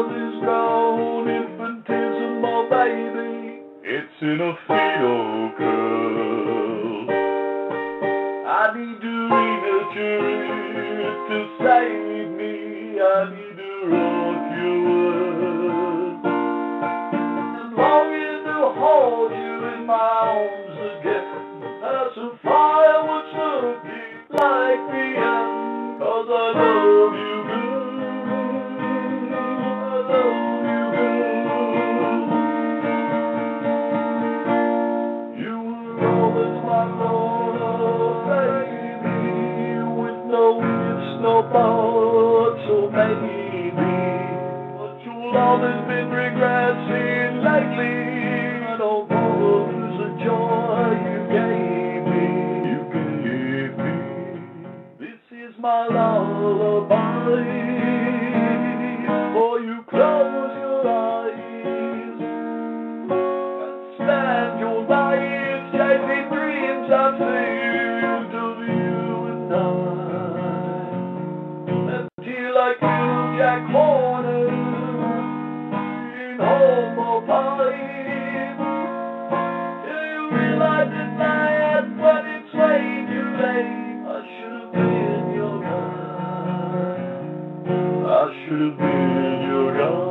love is gone, infinitesimal, baby. It's in a fetal girl. I need to read a truth to save me. I need to rock you. world. I'm longing to hold you in my arms again. That's a fire. No buts, or maybe. But you'll always been regressing lately. I don't wanna lose the joy you gave me. You gave me. This is my lullaby. For you close your eyes. And your life chasing dreams I've seen you, Jack Horner, in Homo. Do you realize at night when it's way too late? I should have been your guy. I should have been your guy.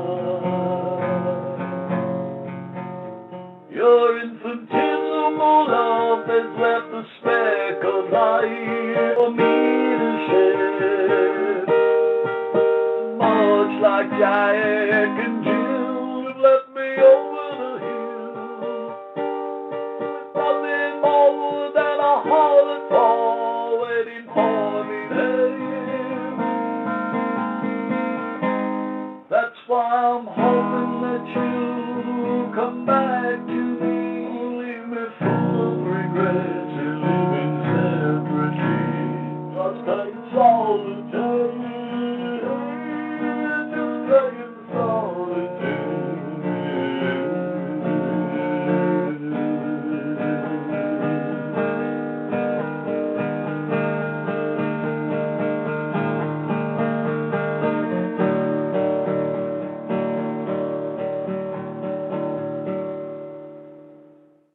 Your infinitesimal love has left a speck of light looks like Jack and Jill have left me over the hill. There's nothing more than a holler for waiting for me there. That's why I'm hoping that you come back to me, leave me full of regrets and living separately. Cause that's all the takes.